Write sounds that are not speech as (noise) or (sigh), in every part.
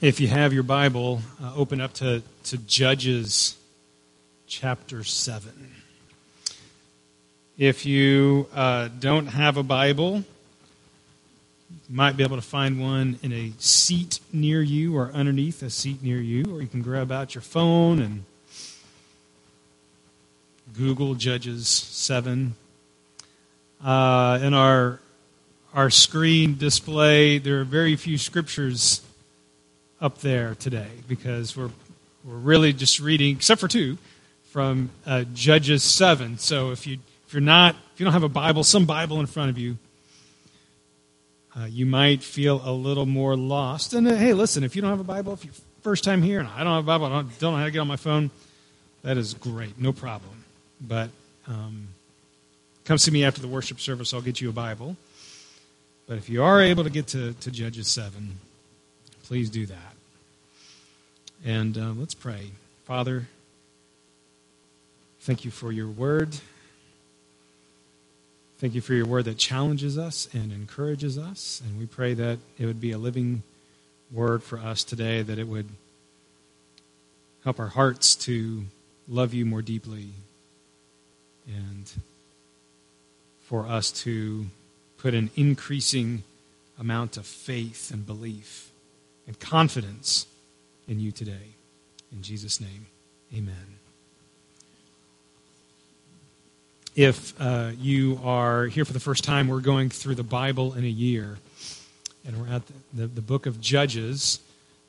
if you have your Bible, uh, open up to, to Judges chapter 7. If you uh, don't have a Bible, you might be able to find one in a seat near you or underneath a seat near you, or you can grab out your phone and Google Judges 7. Uh, in our, our screen display, there are very few scriptures up there today because we're, we're really just reading, except for two, from uh, Judges 7. So if, you, if you're not, if you don't have a Bible, some Bible in front of you, uh, you might feel a little more lost. And uh, hey, listen, if you don't have a Bible, if you're first time here and I don't have a Bible, I don't, don't know how to get on my phone, that is great, no problem. But um, come see me after the worship service, I'll get you a Bible. But if you are able to get to, to Judges 7, please do that. And uh, let's pray. Father, thank you for your word. Thank you for your word that challenges us and encourages us. And we pray that it would be a living word for us today, that it would help our hearts to love you more deeply and for us to put an increasing amount of faith and belief and confidence in you today. In Jesus' name, amen. If uh, you are here for the first time, we're going through the Bible in a year, and we're at the, the, the book of Judges.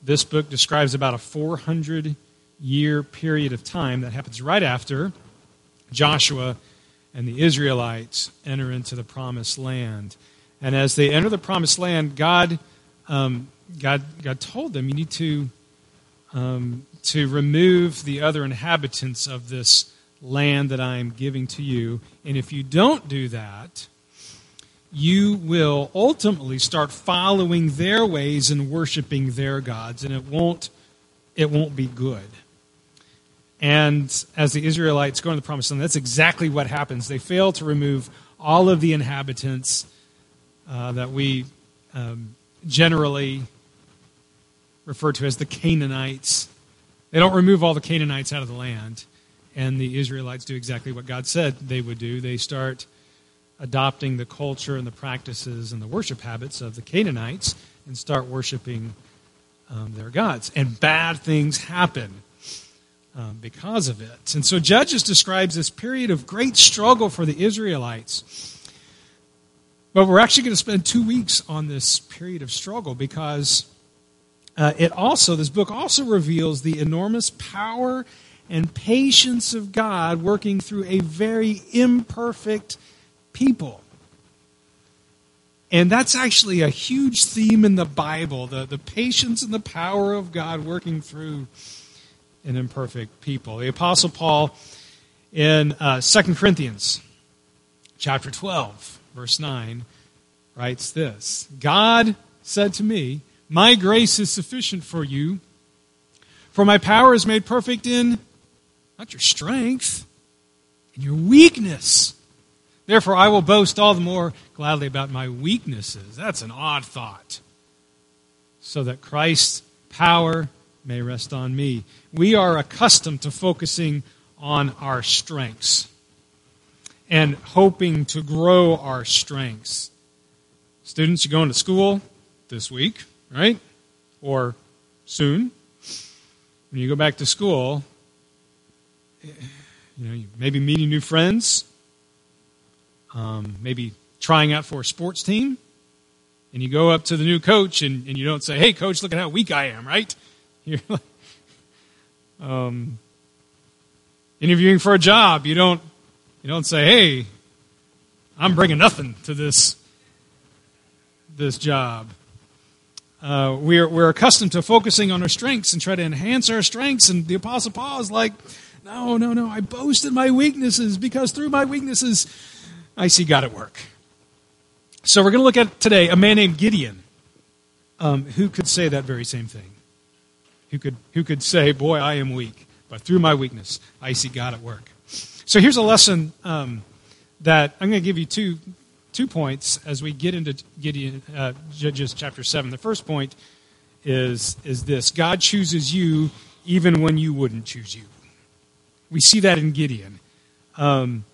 This book describes about a 400 year period of time that happens right after Joshua and the Israelites enter into the promised land. And as they enter the promised land, God, um, God, God told them, you need to um, to remove the other inhabitants of this land that I am giving to you. And if you don't do that, you will ultimately start following their ways and worshiping their gods, and it won't, it won't be good. And as the Israelites go into the promised land, that's exactly what happens. They fail to remove all of the inhabitants uh, that we um, generally referred to as the Canaanites. They don't remove all the Canaanites out of the land, and the Israelites do exactly what God said they would do. They start adopting the culture and the practices and the worship habits of the Canaanites and start worshiping um, their gods. And bad things happen um, because of it. And so Judges describes this period of great struggle for the Israelites. But we're actually going to spend two weeks on this period of struggle because uh, it also, this book also reveals the enormous power and patience of God working through a very imperfect people. And that's actually a huge theme in the Bible the, the patience and the power of God working through an imperfect people. The Apostle Paul in uh, 2 Corinthians chapter 12, verse 9, writes this God said to me, my grace is sufficient for you, for my power is made perfect in not your strength, in your weakness. Therefore, I will boast all the more gladly about my weaknesses. That's an odd thought. So that Christ's power may rest on me. We are accustomed to focusing on our strengths and hoping to grow our strengths. Students, you're going to school this week right? Or soon. When you go back to school, you know, maybe meeting new friends, um, maybe trying out for a sports team, and you go up to the new coach and, and you don't say, "Hey, coach, look at how weak I am," right? (laughs) You're like, um, interviewing for a job, you don't you don't say, "Hey, I'm bringing nothing to this this job." Uh, we're, we're accustomed to focusing on our strengths and try to enhance our strengths. And the Apostle Paul is like, no, no, no. I boast in my weaknesses because through my weaknesses, I see God at work. So we're going to look at today a man named Gideon um, who could say that very same thing. Who could, who could say, boy, I am weak, but through my weakness, I see God at work. So here's a lesson um, that I'm going to give you two two points as we get into Gideon, uh, Judges chapter 7. The first point is, is this God chooses you even when you wouldn't choose you. We see that in Gideon. Um,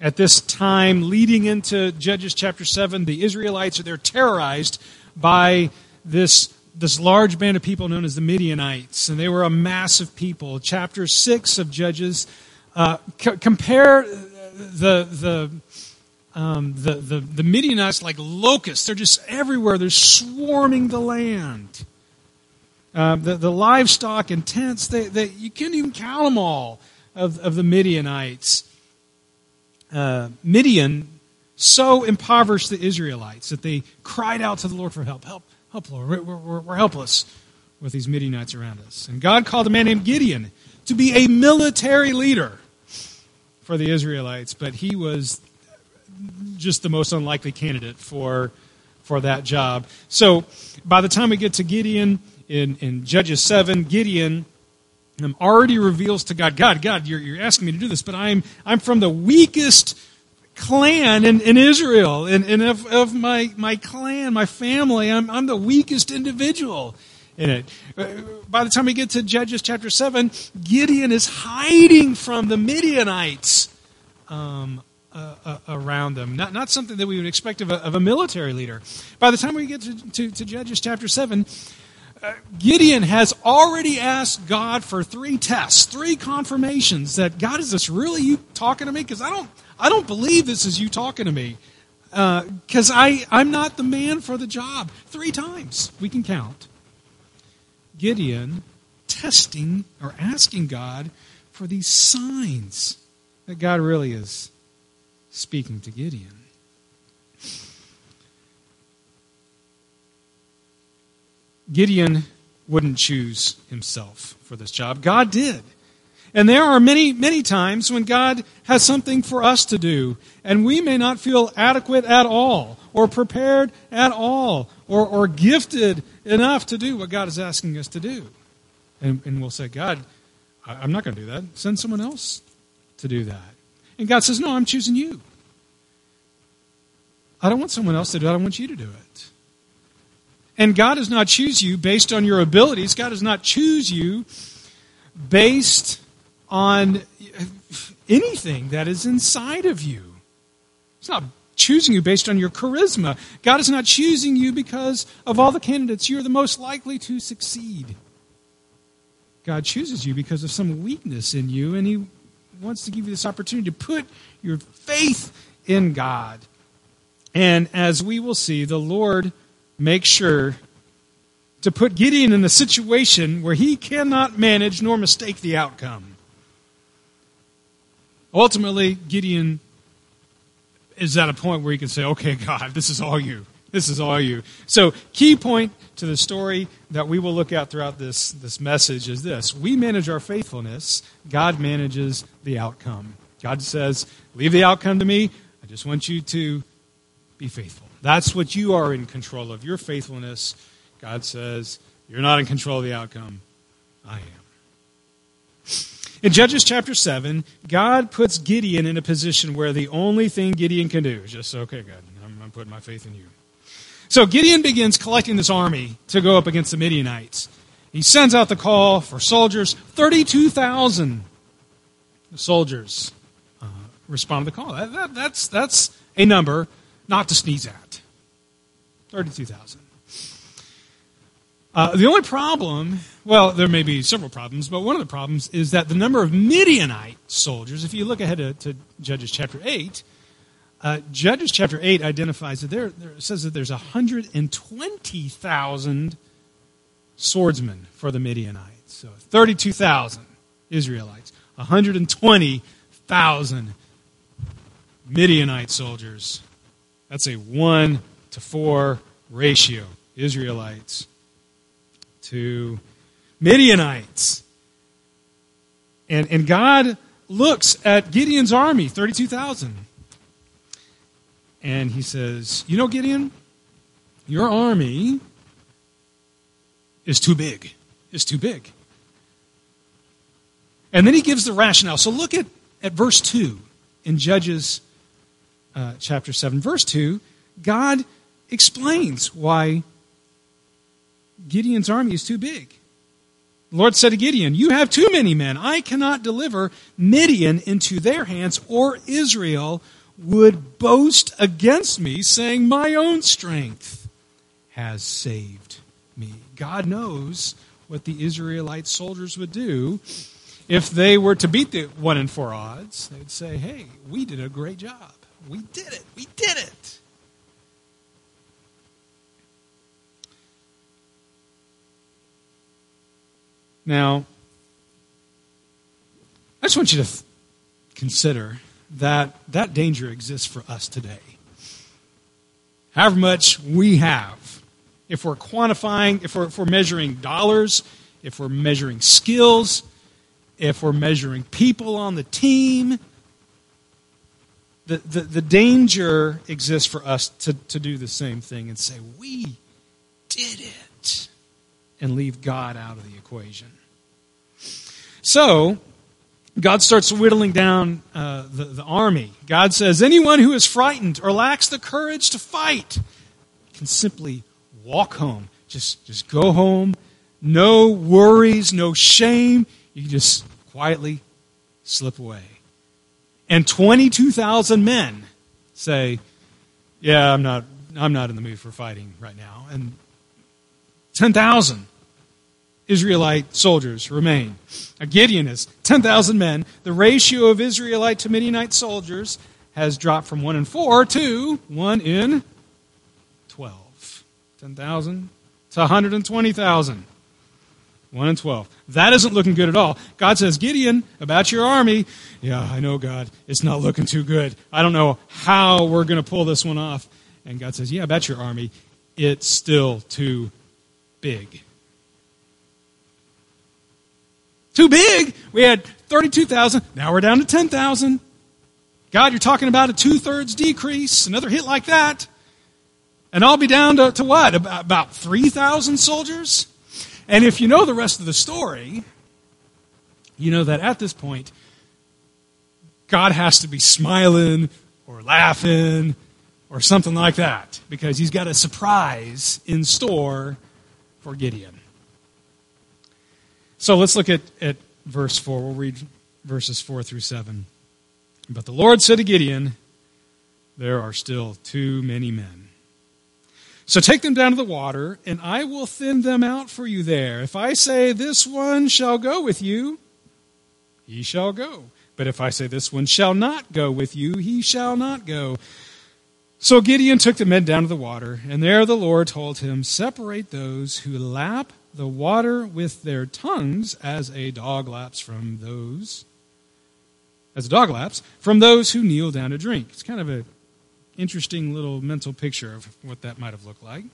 at this time, leading into Judges chapter 7, the Israelites are they're terrorized by this, this large band of people known as the Midianites, and they were a massive people. Chapter 6 of Judges, uh, c- compare the, the, um, the, the, the Midianites like locusts. They're just everywhere. They're swarming the land. Uh, the, the livestock and tents, they, they, you can't even count them all of, of the Midianites. Uh, Midian so impoverished the Israelites that they cried out to the Lord for help. Help, help, Lord. We're, we're, we're helpless with these Midianites around us. And God called a man named Gideon to be a military leader for the Israelites, but he was just the most unlikely candidate for, for that job. So by the time we get to Gideon in, in Judges 7, Gideon um, already reveals to God, God, God, you're, you're asking me to do this, but I'm, I'm from the weakest clan in, in Israel. And, and of, of my, my clan, my family, I'm, I'm the weakest individual in it. Uh, by the time we get to Judges chapter 7, Gideon is hiding from the Midianites um, uh, uh, around them. Not, not something that we would expect of a, of a military leader. By the time we get to, to, to Judges chapter 7, uh, Gideon has already asked God for three tests, three confirmations that God is this really you talking to me? Because I don't, I don't believe this is you talking to me. Because uh, I, I'm not the man for the job. Three times we can count. Gideon testing or asking God for these signs that God really is speaking to Gideon. Gideon wouldn't choose himself for this job. God did. And there are many, many times when God has something for us to do, and we may not feel adequate at all, or prepared at all, or, or gifted enough to do what God is asking us to do. And, and we'll say, God, I'm not going to do that. Send someone else to do that. And God says, No, I'm choosing you. I don't want someone else to do it, I want you to do it. And God does not choose you based on your abilities. God does not choose you based on anything that is inside of you. He's not choosing you based on your charisma. God is not choosing you because of all the candidates. You're the most likely to succeed. God chooses you because of some weakness in you, and He wants to give you this opportunity to put your faith in God. And as we will see, the Lord makes sure to put Gideon in a situation where he cannot manage nor mistake the outcome. Ultimately, Gideon is at a point where he can say, Okay, God, this is all you. This is all you. So, key point to the story that we will look at throughout this, this message is this we manage our faithfulness, God manages the outcome. God says, Leave the outcome to me. I just want you to be faithful. That's what you are in control of. Your faithfulness, God says, you're not in control of the outcome. I am. In Judges chapter 7, God puts Gideon in a position where the only thing Gideon can do is just, okay, God, I'm, I'm putting my faith in you. So Gideon begins collecting this army to go up against the Midianites. He sends out the call for soldiers. 32,000 soldiers uh, respond to the call. That, that, that's, that's a number not to sneeze at. 32,000. Uh, the only problem, well, there may be several problems, but one of the problems is that the number of Midianite soldiers, if you look ahead to, to Judges chapter 8, uh, Judges chapter 8 identifies that there, there says that there's 120,000 swordsmen for the Midianites. So 32,000 Israelites, 120,000 Midianite soldiers that's a 1 to 4 ratio. Israelites to Midianites. And, and God looks at Gideon's army, 32,000. And he says, You know, Gideon, your army is too big. It's too big. And then he gives the rationale. So look at, at verse 2 in Judges uh, chapter 7, verse 2, God explains why Gideon's army is too big. The Lord said to Gideon, You have too many men. I cannot deliver Midian into their hands, or Israel would boast against me, saying, My own strength has saved me. God knows what the Israelite soldiers would do if they were to beat the one in four odds. They'd say, Hey, we did a great job. We did it. We did it. Now, I just want you to consider that that danger exists for us today. However much we have, if we're quantifying, if we're, if we're measuring dollars, if we're measuring skills, if we're measuring people on the team, the, the, the danger exists for us to, to do the same thing and say, We did it, and leave God out of the equation. So, God starts whittling down uh, the, the army. God says, Anyone who is frightened or lacks the courage to fight can simply walk home. Just, just go home. No worries, no shame. You can just quietly slip away. And 22,000 men say, Yeah, I'm not, I'm not in the mood for fighting right now. And 10,000 Israelite soldiers remain. A Gideon is 10,000 men. The ratio of Israelite to Midianite soldiers has dropped from 1 in 4 to 1 in 12. 10,000 to 120,000. 1 in 12. That isn't looking good at all. God says, Gideon, about your army. Yeah, I know, God. It's not looking too good. I don't know how we're going to pull this one off. And God says, Yeah, about your army. It's still too big. Too big. We had 32,000. Now we're down to 10,000. God, you're talking about a two thirds decrease, another hit like that. And I'll be down to, to what? About, about 3,000 soldiers? And if you know the rest of the story, you know that at this point, God has to be smiling or laughing or something like that because he's got a surprise in store for Gideon. So let's look at, at verse 4. We'll read verses 4 through 7. But the Lord said to Gideon, There are still too many men. So take them down to the water, and I will thin them out for you there. If I say, This one shall go with you, he shall go. But if I say, This one shall not go with you, he shall not go. So Gideon took the men down to the water, and there the Lord told him, Separate those who lap the water with their tongues as a dog laps from those as a dog laps from those who kneel down to drink. It's kind of an interesting little mental picture of what that might have looked like.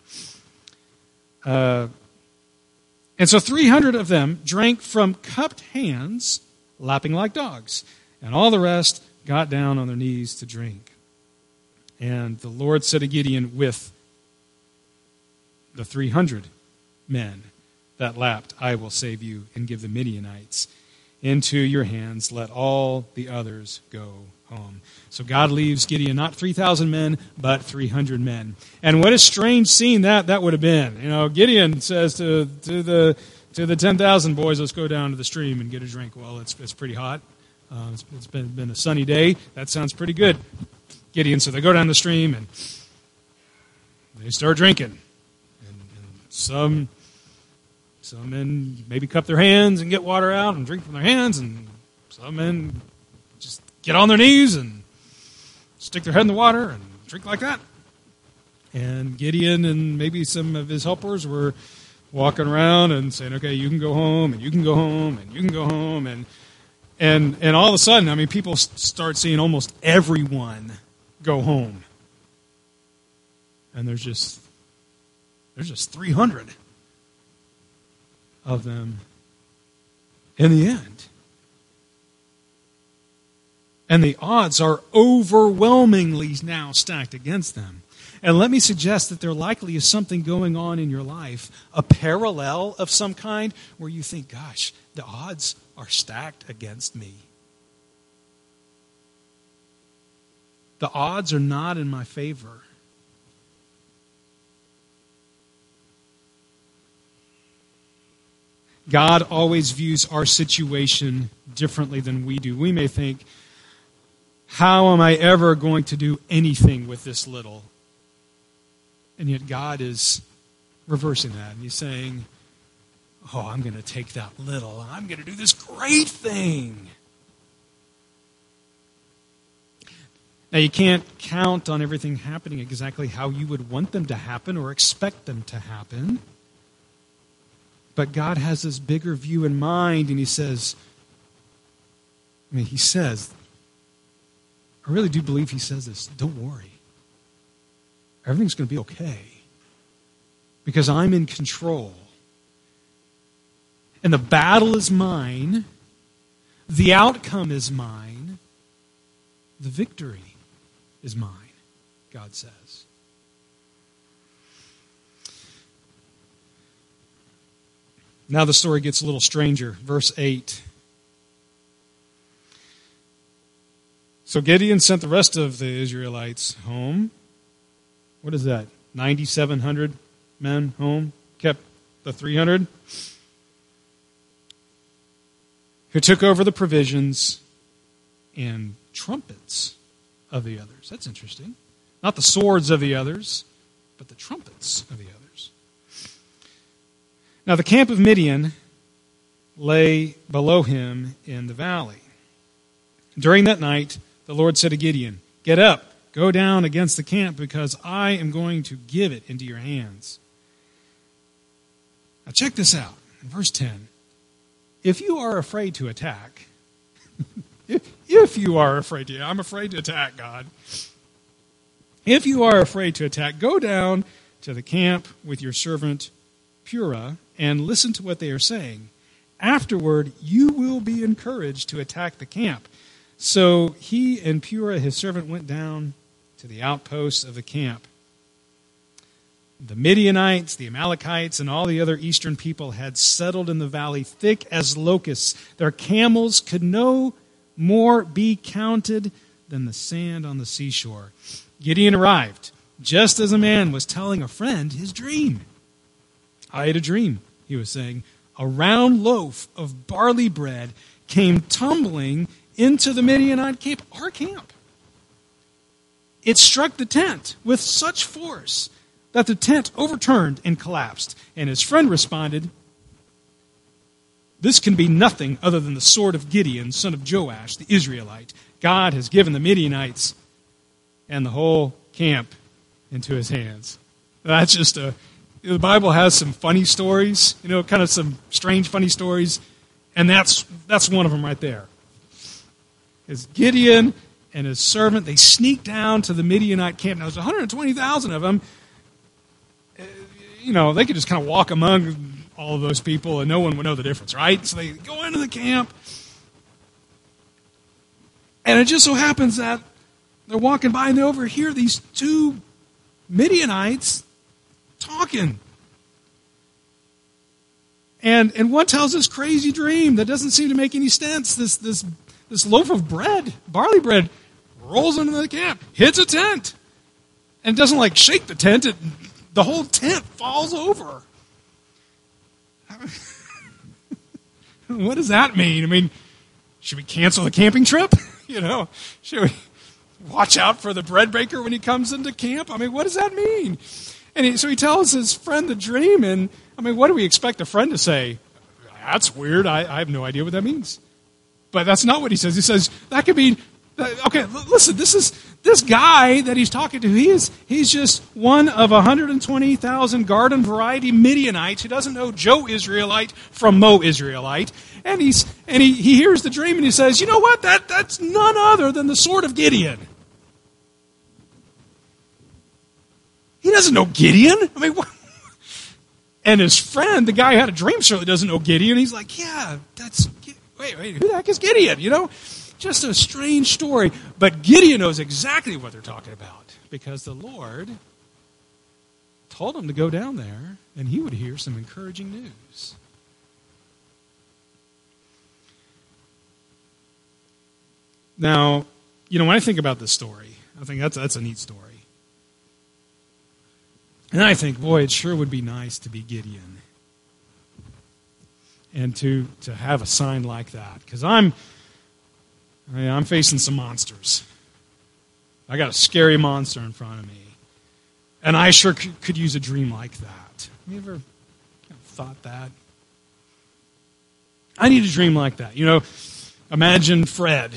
Uh, and so 300 of them drank from cupped hands, lapping like dogs, and all the rest got down on their knees to drink. And the Lord said to Gideon with the 300 men, that lapped, I will save you and give the Midianites into your hands. Let all the others go home. So God leaves Gideon not 3,000 men, but 300 men. And what a strange scene that, that would have been. You know, Gideon says to, to the, to the 10,000 boys, let's go down to the stream and get a drink. Well, it's, it's pretty hot. Uh, it's, it's been, been a sunny day. That sounds pretty good. Gideon, so they go down the stream and they start drinking. And, and some some men maybe cup their hands and get water out and drink from their hands, and some men just get on their knees and stick their head in the water and drink like that. And Gideon and maybe some of his helpers were walking around and saying, "Okay, you can go home, and you can go home, and you can go home," and and and all of a sudden, I mean, people start seeing almost everyone go home, and there's just there's just 300 of them in the end. And the odds are overwhelmingly now stacked against them. And let me suggest that there likely is something going on in your life, a parallel of some kind, where you think, gosh, the odds are stacked against me. The odds are not in my favor. God always views our situation differently than we do. We may think, how am I ever going to do anything with this little? And yet God is reversing that. And He's saying, oh, I'm going to take that little and I'm going to do this great thing. Now, you can't count on everything happening exactly how you would want them to happen or expect them to happen. But God has this bigger view in mind, and He says, I mean, He says, I really do believe He says this don't worry. Everything's going to be okay because I'm in control. And the battle is mine, the outcome is mine, the victory is mine, God says. Now the story gets a little stranger. Verse 8. So Gideon sent the rest of the Israelites home. What is that? 9,700 men home? Kept the 300? Who took over the provisions and trumpets of the others. That's interesting. Not the swords of the others, but the trumpets of the others. Now, the camp of Midian lay below him in the valley. During that night, the Lord said to Gideon, Get up, go down against the camp, because I am going to give it into your hands. Now, check this out in verse 10. If you are afraid to attack, (laughs) if you are afraid to, I'm afraid to attack God. If you are afraid to attack, go down to the camp with your servant Purah and listen to what they are saying. Afterward, you will be encouraged to attack the camp. So he and Purah, his servant, went down to the outposts of the camp. The Midianites, the Amalekites, and all the other eastern people had settled in the valley thick as locusts. Their camels could no more be counted than the sand on the seashore. Gideon arrived just as a man was telling a friend his dream. I had a dream, he was saying. A round loaf of barley bread came tumbling into the Midianite camp, our camp. It struck the tent with such force that the tent overturned and collapsed. And his friend responded, this can be nothing other than the sword of Gideon, son of Joash, the Israelite. God has given the Midianites and the whole camp into his hands. That's just a. The Bible has some funny stories, you know, kind of some strange, funny stories, and that's that's one of them right there. Is Gideon and his servant they sneak down to the Midianite camp. Now there's 120,000 of them. You know, they could just kind of walk among all of those people, and no one would know the difference, right? So they go into the camp, and it just so happens that they're walking by and they overhear these two Midianites talking. And, and one tells this crazy dream that doesn't seem to make any sense. This, this, this loaf of bread, barley bread, rolls into the camp, hits a tent, and doesn't like shake the tent. It, the whole tent falls over. (laughs) what does that mean? I mean, should we cancel the camping trip? (laughs) you know, should we watch out for the bread baker when he comes into camp? I mean, what does that mean? And he, so he tells his friend the dream, and I mean, what do we expect a friend to say? That's weird. I, I have no idea what that means. But that's not what he says. He says that could mean Okay, listen, this is this guy that he's talking to, he is, he's just one of 120,000 garden variety Midianites who doesn't know Joe Israelite from Mo Israelite. And, he's, and he, he hears the dream and he says, You know what? That, that's none other than the sword of Gideon. He doesn't know Gideon. I mean, what? And his friend, the guy who had a dream, certainly doesn't know Gideon. He's like, Yeah, that's. Wait, wait, who the heck is Gideon? You know? Just a strange story. But Gideon knows exactly what they're talking about because the Lord told him to go down there and he would hear some encouraging news. Now, you know, when I think about this story, I think that's, that's a neat story. And I think, boy, it sure would be nice to be Gideon. and to, to have a sign like that. Because I'm, I'm facing some monsters. I got a scary monster in front of me. And I sure could, could use a dream like that. Have you ever thought that? I need a dream like that. You know, imagine Fred,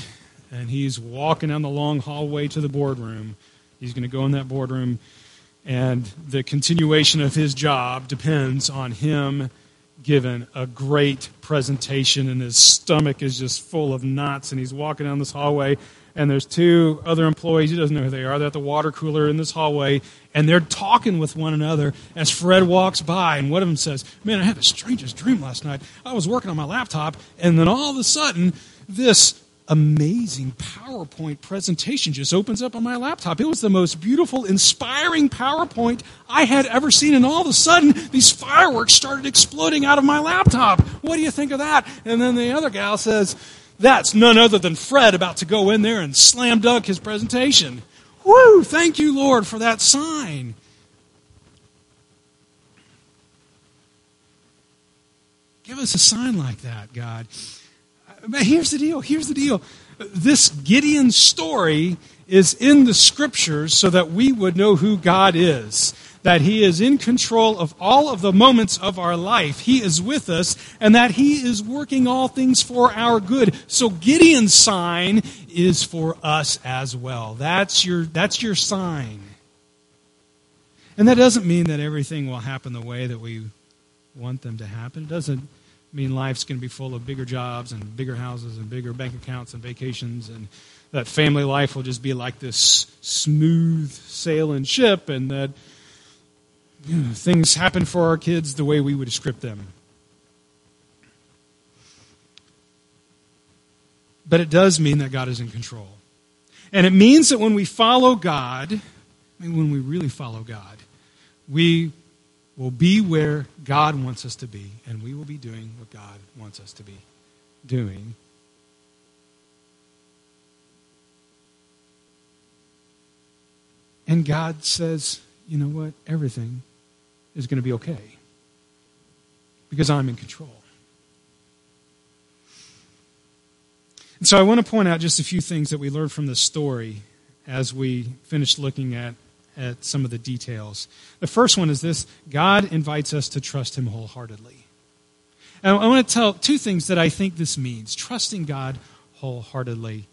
and he's walking down the long hallway to the boardroom. He's going to go in that boardroom, and the continuation of his job depends on him given a great presentation, and his stomach is just full of knots, and he's walking down this hallway, and there's two other employees. He doesn't know who they are. They're at the water cooler in this hallway, and they're talking with one another as Fred walks by. And one of them says, Man, I had the strangest dream last night. I was working on my laptop, and then all of a sudden, this amazing PowerPoint presentation just opens up on my laptop. It was the most beautiful, inspiring PowerPoint I had ever seen. And all of a sudden, these fireworks started exploding out of my laptop. What do you think of that? And then the other gal says, that's none other than Fred about to go in there and slam dunk his presentation. Woo! Thank you, Lord, for that sign. Give us a sign like that, God. But here's the deal. Here's the deal. This Gideon story is in the scriptures so that we would know who God is that He is in control of all of the moments of our life. He is with us, and that He is working all things for our good. So Gideon's sign is for us as well. That's your, that's your sign. And that doesn't mean that everything will happen the way that we want them to happen. It doesn't mean life's going to be full of bigger jobs and bigger houses and bigger bank accounts and vacations and that family life will just be like this smooth sailing ship and that you know, things happen for our kids the way we would script them. But it does mean that God is in control. And it means that when we follow God, I mean, when we really follow God, we will be where God wants us to be, and we will be doing what God wants us to be doing. And God says, you know what? Everything is going to be okay because I'm in control. And so I want to point out just a few things that we learned from this story as we finish looking at, at some of the details. The first one is this God invites us to trust Him wholeheartedly. And I want to tell two things that I think this means trusting God wholeheartedly.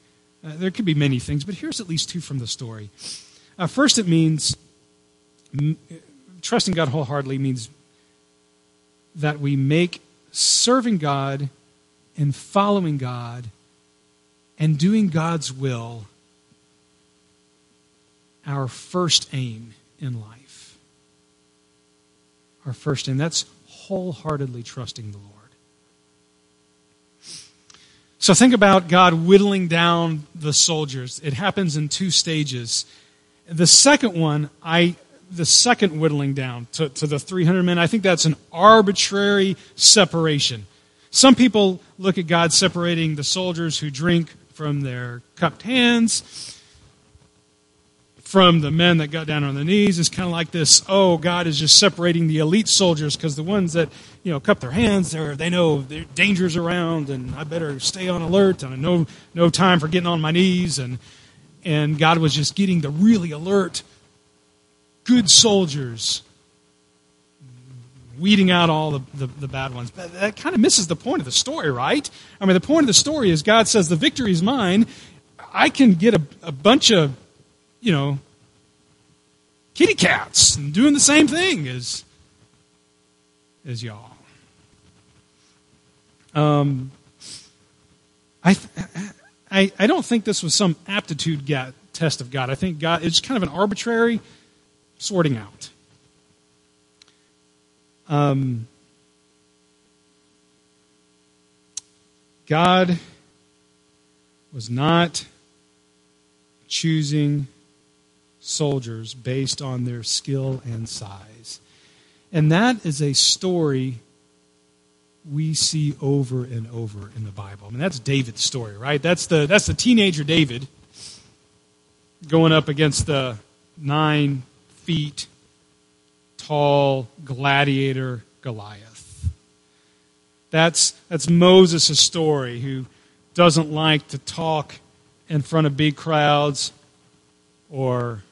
Uh, there could be many things, but here's at least two from the story. Uh, first, it means trusting God wholeheartedly means that we make serving God and following God and doing God's will our first aim in life. Our first aim. That's wholeheartedly trusting the Lord. So think about God whittling down the soldiers. It happens in two stages. The second one, I the second whittling down to, to the 300 men, I think that's an arbitrary separation. Some people look at God separating the soldiers who drink from their cupped hands from the men that got down on their knees. It's kind of like this, oh, God is just separating the elite soldiers because the ones that, you know, cup their hands, they're, they know there's dangers around and I better stay on alert and no, no time for getting on my knees. And, and God was just getting the really alert good soldiers, weeding out all the, the, the, bad ones. But that kind of misses the point of the story, right? I mean, the point of the story is God says, The victory is mine. I can get a, a bunch of, you know, kitty cats and doing the same thing as, as y'all. Um, I, I, I don't think this was some aptitude test of God. I think God, it's kind of an arbitrary sorting out. Um, God was not choosing soldiers based on their skill and size. And that is a story we see over and over in the Bible. I mean, that's David's story, right? That's the, that's the teenager David going up against the nine feet tall gladiator Goliath. That's, that's Moses' story, who doesn't like to talk in front of big crowds or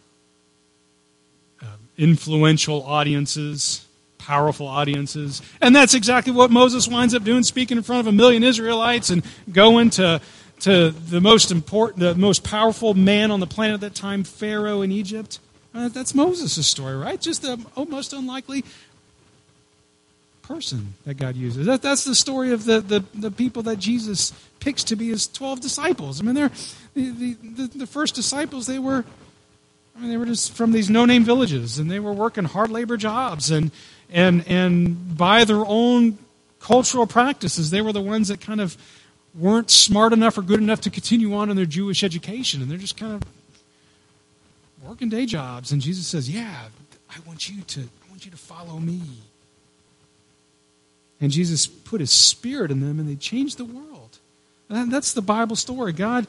influential audiences, powerful audiences. And that's exactly what Moses winds up doing, speaking in front of a million Israelites and going to, to the most important, the most powerful man on the planet at that time, Pharaoh in Egypt. Uh, that's Moses' story, right? Just the most unlikely person that God uses. That, that's the story of the, the, the people that Jesus picks to be his 12 disciples. I mean, they're, the, the, the first disciples, they were, I mean, they were just from these no-name villages, and they were working hard labor jobs, and, and, and by their own cultural practices, they were the ones that kind of weren't smart enough or good enough to continue on in their Jewish education, and they're just kind of working day jobs. And Jesus says, "Yeah, I want you to, I want you to follow me." And Jesus put his spirit in them and they changed the world. And that's the Bible story. God,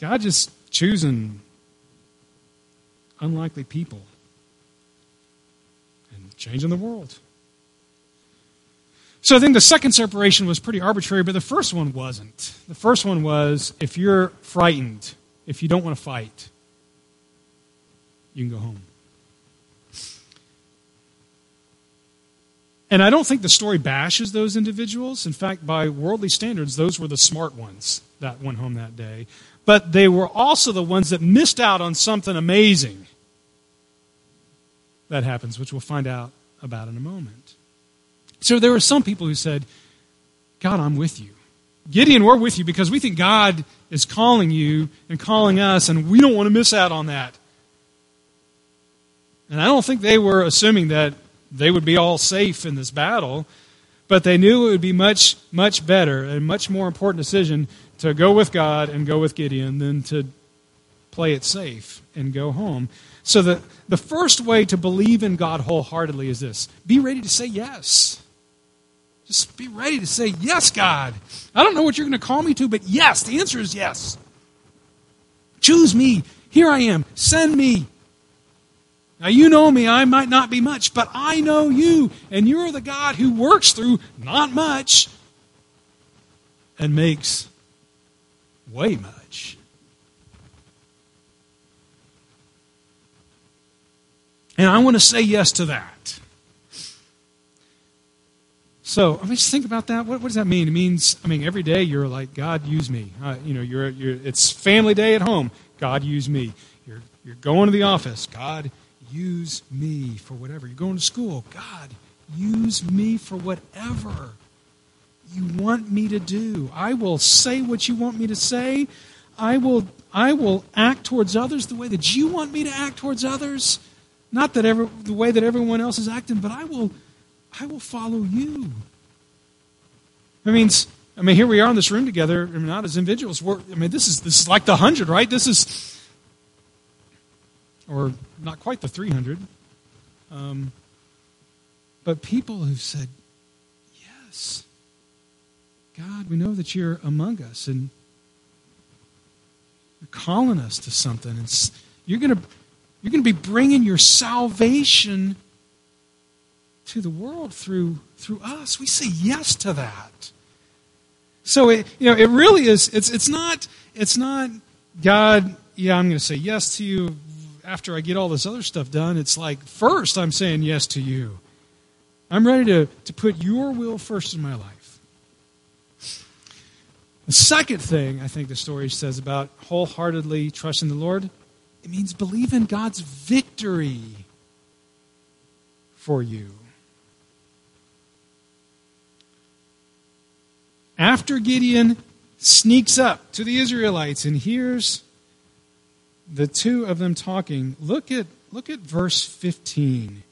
God just choosing unlikely people and changing the world. So I think the second separation was pretty arbitrary, but the first one wasn't. The first one was if you're frightened, if you don't want to fight, you can go home. And I don't think the story bashes those individuals. In fact, by worldly standards, those were the smart ones that went home that day. But they were also the ones that missed out on something amazing that happens, which we'll find out about in a moment. So there were some people who said, God, I'm with you. Gideon, we're with you because we think God is calling you and calling us, and we don't want to miss out on that. And I don't think they were assuming that they would be all safe in this battle, but they knew it would be much, much better and much more important decision to go with God and go with Gideon than to play it safe and go home. So the, the first way to believe in God wholeheartedly is this be ready to say yes. Just be ready to say, Yes, God. I don't know what you're going to call me to, but yes, the answer is yes. Choose me. Here I am. Send me. Now, you know me, I might not be much, but I know you, and you're the God who works through not much and makes way much. And I want to say yes to that. So, I mean, just think about that. What, what, does that mean? It means, I mean, every day you're like, God, use me. Uh, you know, you're, you're, it's family day at home. God, use me. You're, you're going to the office. God, use me for whatever. You're going to school. God, use me for whatever you want me to do. I will say what you want me to say. I will I will act towards others the way that you want me to act towards others. Not that ever the way that everyone else is acting, but I will I will follow you. That means I mean here we are in this room together, I mean, not as individuals. We're, I mean this is this is like the hundred, right? This is or not quite the 300. Um, but people who've said, Yes, God, we know that you're among us and you're calling us to something. And you're going to you're going to be bringing your salvation to the world through through us. We say yes to that. So it, you know, it really is. It's it's not it's not God. Yeah, I'm going to say yes to you after I get all this other stuff done, it's like, first, I'm saying yes to you. I'm ready to, to put your will first in my life. The second thing I think the story says about wholeheartedly trusting the Lord, it means believe in God's victory for you. After Gideon sneaks up to the Israelites and hears the two of them talking, look at, look at verse 15.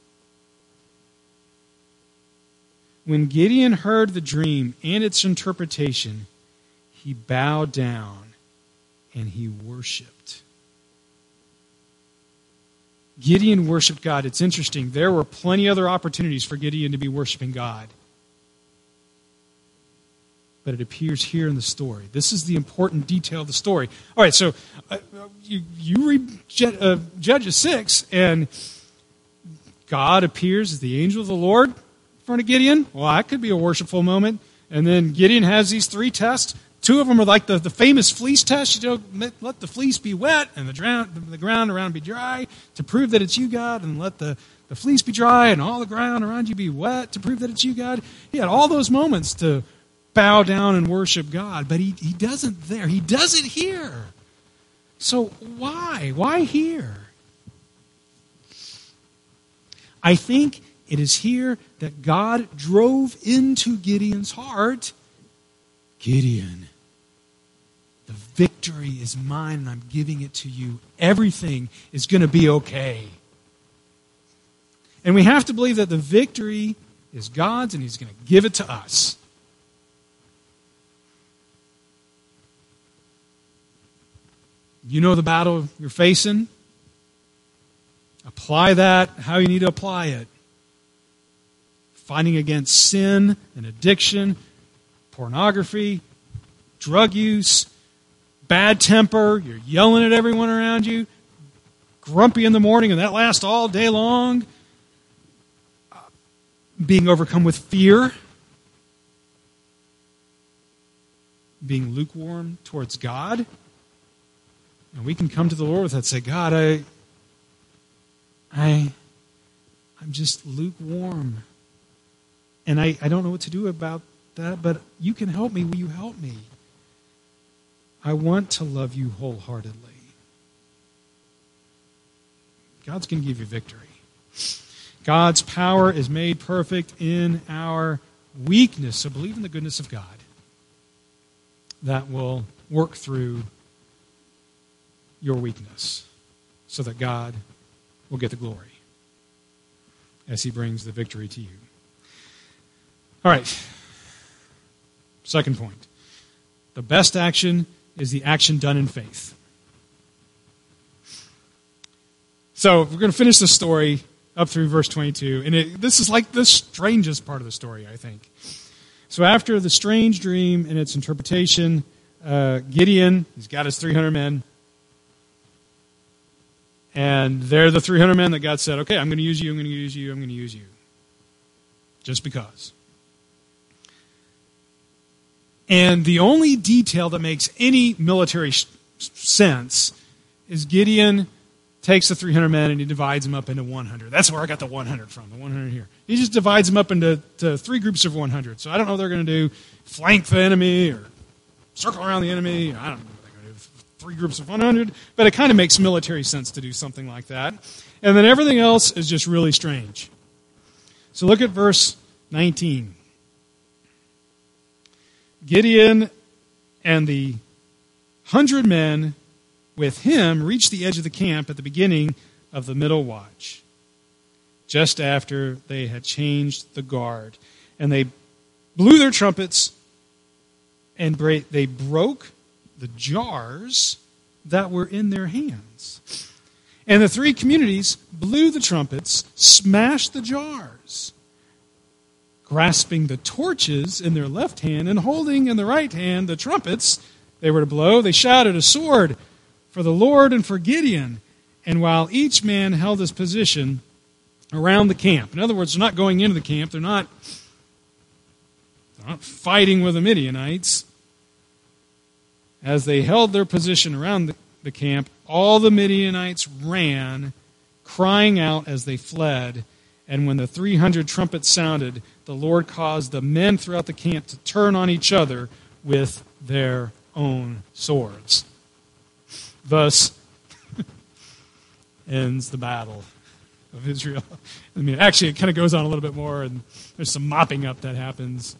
When Gideon heard the dream and its interpretation, he bowed down and he worshiped. Gideon worshiped God. It's interesting. There were plenty other opportunities for Gideon to be worshiping God but it appears here in the story. This is the important detail of the story. All right, so uh, you, you read uh, Judges 6, and God appears as the angel of the Lord in front of Gideon. Well, that could be a worshipful moment. And then Gideon has these three tests. Two of them are like the, the famous fleece test. You know, let the fleece be wet and the, drown, the ground around be dry to prove that it's you, God, and let the, the fleece be dry and all the ground around you be wet to prove that it's you, God. He had all those moments to bow down and worship God, but he, he doesn't there. He does it here. So why? Why here? I think it is here that God drove into Gideon's heart Gideon, the victory is mine and I'm giving it to you. Everything is going to be okay. And we have to believe that the victory is God's and He's going to give it to us. You know the battle you're facing. Apply that how you need to apply it. Fighting against sin and addiction, pornography, drug use, bad temper, you're yelling at everyone around you, grumpy in the morning, and that lasts all day long. Uh, being overcome with fear, being lukewarm towards God. And we can come to the Lord with that say, God, I I I'm just lukewarm. And I, I don't know what to do about that, but you can help me. Will you help me? I want to love you wholeheartedly. God's going to give you victory. God's power is made perfect in our weakness. So believe in the goodness of God that will work through your weakness so that God will get the glory as he brings the victory to you. All right. Second point. The best action is the action done in faith. So we're going to finish the story up through verse 22. And it, this is like the strangest part of the story, I think. So after the strange dream and its interpretation, uh, Gideon, he's got his 300 men, and they're the 300 men that God said, okay, I'm going to use you, I'm going to use you, I'm going to use you. Just because. And the only detail that makes any military sense is Gideon takes the 300 men and he divides them up into 100. That's where I got the 100 from, the 100 here. He just divides them up into three groups of 100. So I don't know what they're going to do flank the enemy or circle around the enemy. I don't know what they're going to do. three groups of 100, but it kind of makes military sense to do something like that. And then everything else is just really strange. So look at verse 19. Gideon and the hundred men with him reached the edge of the camp at the beginning of the middle watch, just after they had changed the guard. And they blew their trumpets and they broke the jars that were in their hands. And the three communities blew the trumpets, smashed the jars. Grasping the torches in their left hand and holding in the right hand the trumpets they were to blow, they shouted, A sword for the Lord and for Gideon. And while each man held his position around the camp, in other words, they're not going into the camp, they're not, they're not fighting with the Midianites as they held their position around the, the camp, all the Midianites ran, crying out as they fled. And when the 300 trumpets sounded, the Lord caused the men throughout the camp to turn on each other with their own swords. Thus (laughs) ends the battle of Israel. I mean, actually, it kind of goes on a little bit more, and there's some mopping up that happens.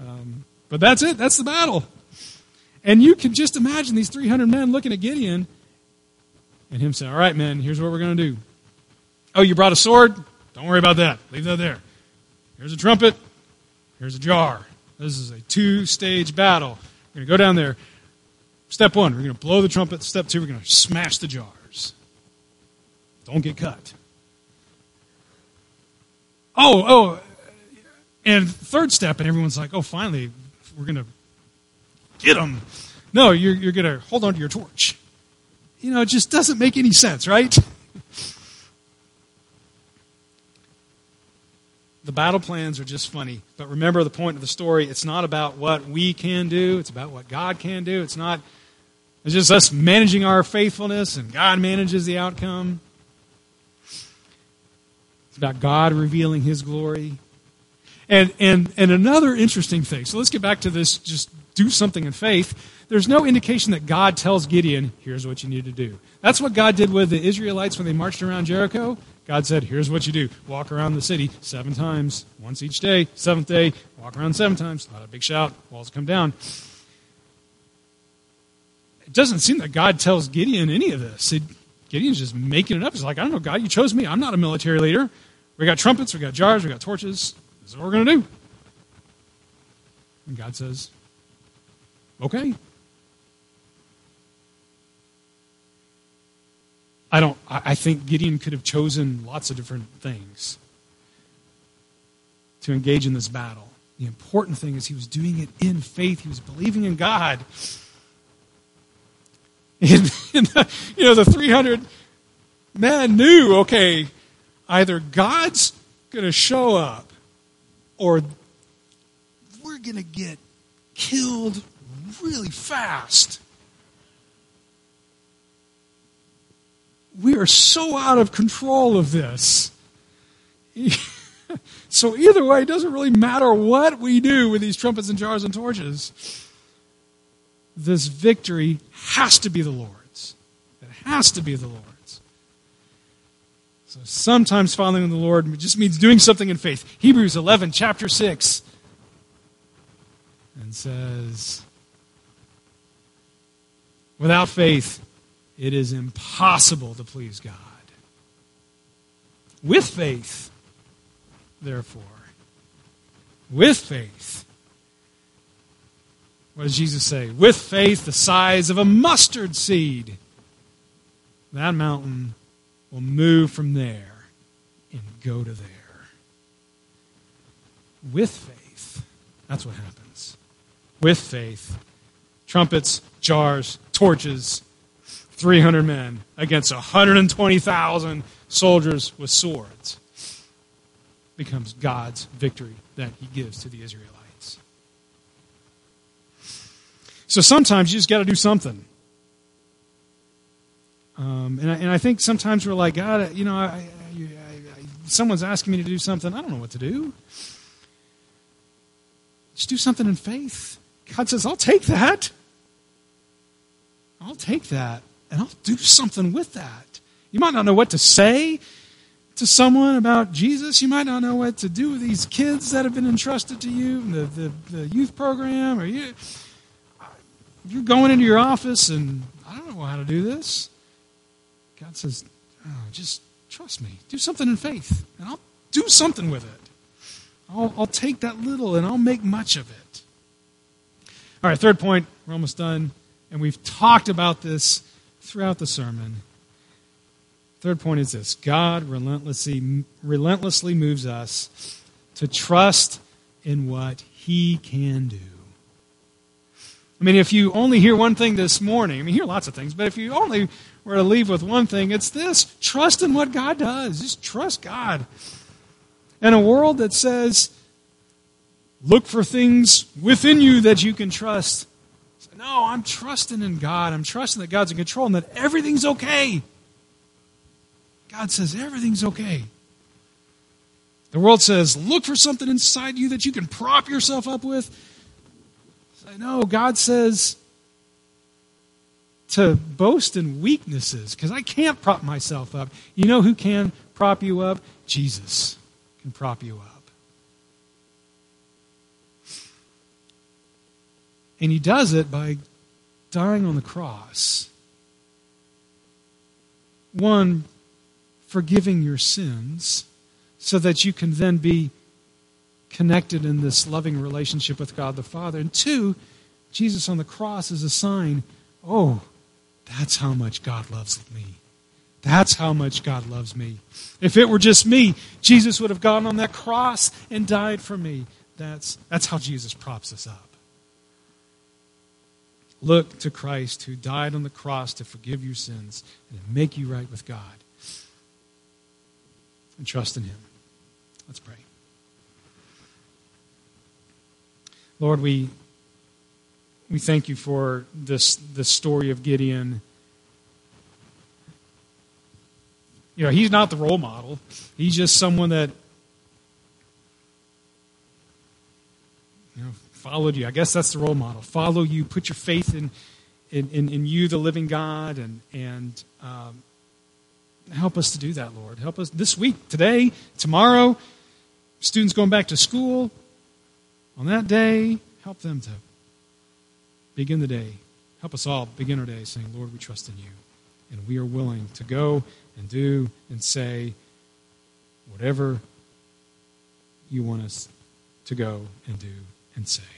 Um, but that's it. That's the battle. And you can just imagine these 300 men looking at Gideon and him saying, All right, men, here's what we're going to do. Oh, you brought a sword? Don't worry about that. Leave that there. Here's a trumpet. Here's a jar. This is a two stage battle. We're going to go down there. Step one, we're going to blow the trumpet. Step two, we're going to smash the jars. Don't get cut. Oh, oh, and third step, and everyone's like, oh, finally, we're going to get them. No, you're, you're going to hold on to your torch. You know, it just doesn't make any sense, right? The battle plans are just funny. But remember the point of the story it's not about what we can do, it's about what God can do. It's not it's just us managing our faithfulness and God manages the outcome. It's about God revealing his glory. And and and another interesting thing. So let's get back to this just do something in faith. There's no indication that God tells Gideon, here's what you need to do. That's what God did with the Israelites when they marched around Jericho. God said, here's what you do. Walk around the city seven times, once each day. Seventh day, walk around seven times. Not a big shout. Walls come down. It doesn't seem that God tells Gideon any of this. It, Gideon's just making it up. He's like, I don't know, God, you chose me. I'm not a military leader. We got trumpets, we got jars, we got torches. This is what we're going to do. And God says, okay. I don't. I think Gideon could have chosen lots of different things to engage in this battle. The important thing is he was doing it in faith. He was believing in God. (laughs) And, the, you know, the 300 men knew, okay, either God's going to show up or we're going to get killed really fast. We are so out of control of this. (laughs) so, either way, it doesn't really matter what we do with these trumpets and jars and torches. This victory has to be the Lord's. It has to be the Lord's. So, sometimes following the Lord just means doing something in faith. Hebrews 11, chapter 6, and says, Without faith, it is impossible to please God. With faith, therefore, with faith, what does Jesus say? With faith the size of a mustard seed, that mountain will move from there and go to there. With faith, that's what happens. With faith, trumpets, jars, torches, 300 men against 120,000 soldiers with swords becomes God's victory that he gives to the Israelites. So sometimes you just got to do something. Um, and, I, and I think sometimes we're like, God, you know, I, I, someone's asking me to do something. I don't know what to do. Just do something in faith. God says, I'll take that. I'll take that and I'll do something with that. You might not know what to say to someone about Jesus. You might not know what to do with these kids that have been entrusted to you, the, the, the youth program, or you, you're going into your office and I don't know how to do this. God says, oh, just trust me. Do something in faith, and I'll do something with it. I'll, I'll take that little and I'll make much of it. All right, third point. We're almost done. And we've talked about this throughout the sermon. Third point is this God relentlessly, relentlessly moves us to trust in what He can do. I mean, if you only hear one thing this morning, I mean, you hear lots of things, but if you only were to leave with one thing, it's this trust in what God does. Just trust God. In a world that says, look for things within you that you can trust, no, I'm trusting in God. I'm trusting that God's in control and that everything's okay. God says everything's okay. The world says, look for something inside you that you can prop yourself up with. Say, no, God says to boast in weaknesses because I can't prop myself up. You know who can prop you up? Jesus can prop you up. And he does it by dying on the cross. One, forgiving your sins so that you can then be connected in this loving relationship with God the Father. And two, Jesus on the cross is a sign oh, that's how much God loves me. That's how much God loves me. If it were just me, Jesus would have gone on that cross and died for me. That's, that's how Jesus props us up. Look to Christ who died on the cross to forgive your sins and to make you right with God. And trust in Him. Let's pray. Lord, we, we thank you for this, this story of Gideon. You know, he's not the role model, he's just someone that followed you. I guess that's the role model. Follow you, put your faith in, in, in, in you, the living God, and, and um, help us to do that, Lord. Help us this week, today, tomorrow. Students going back to school on that day, help them to begin the day. Help us all begin our day saying, Lord, we trust in you. And we are willing to go and do and say whatever you want us to go and do and say.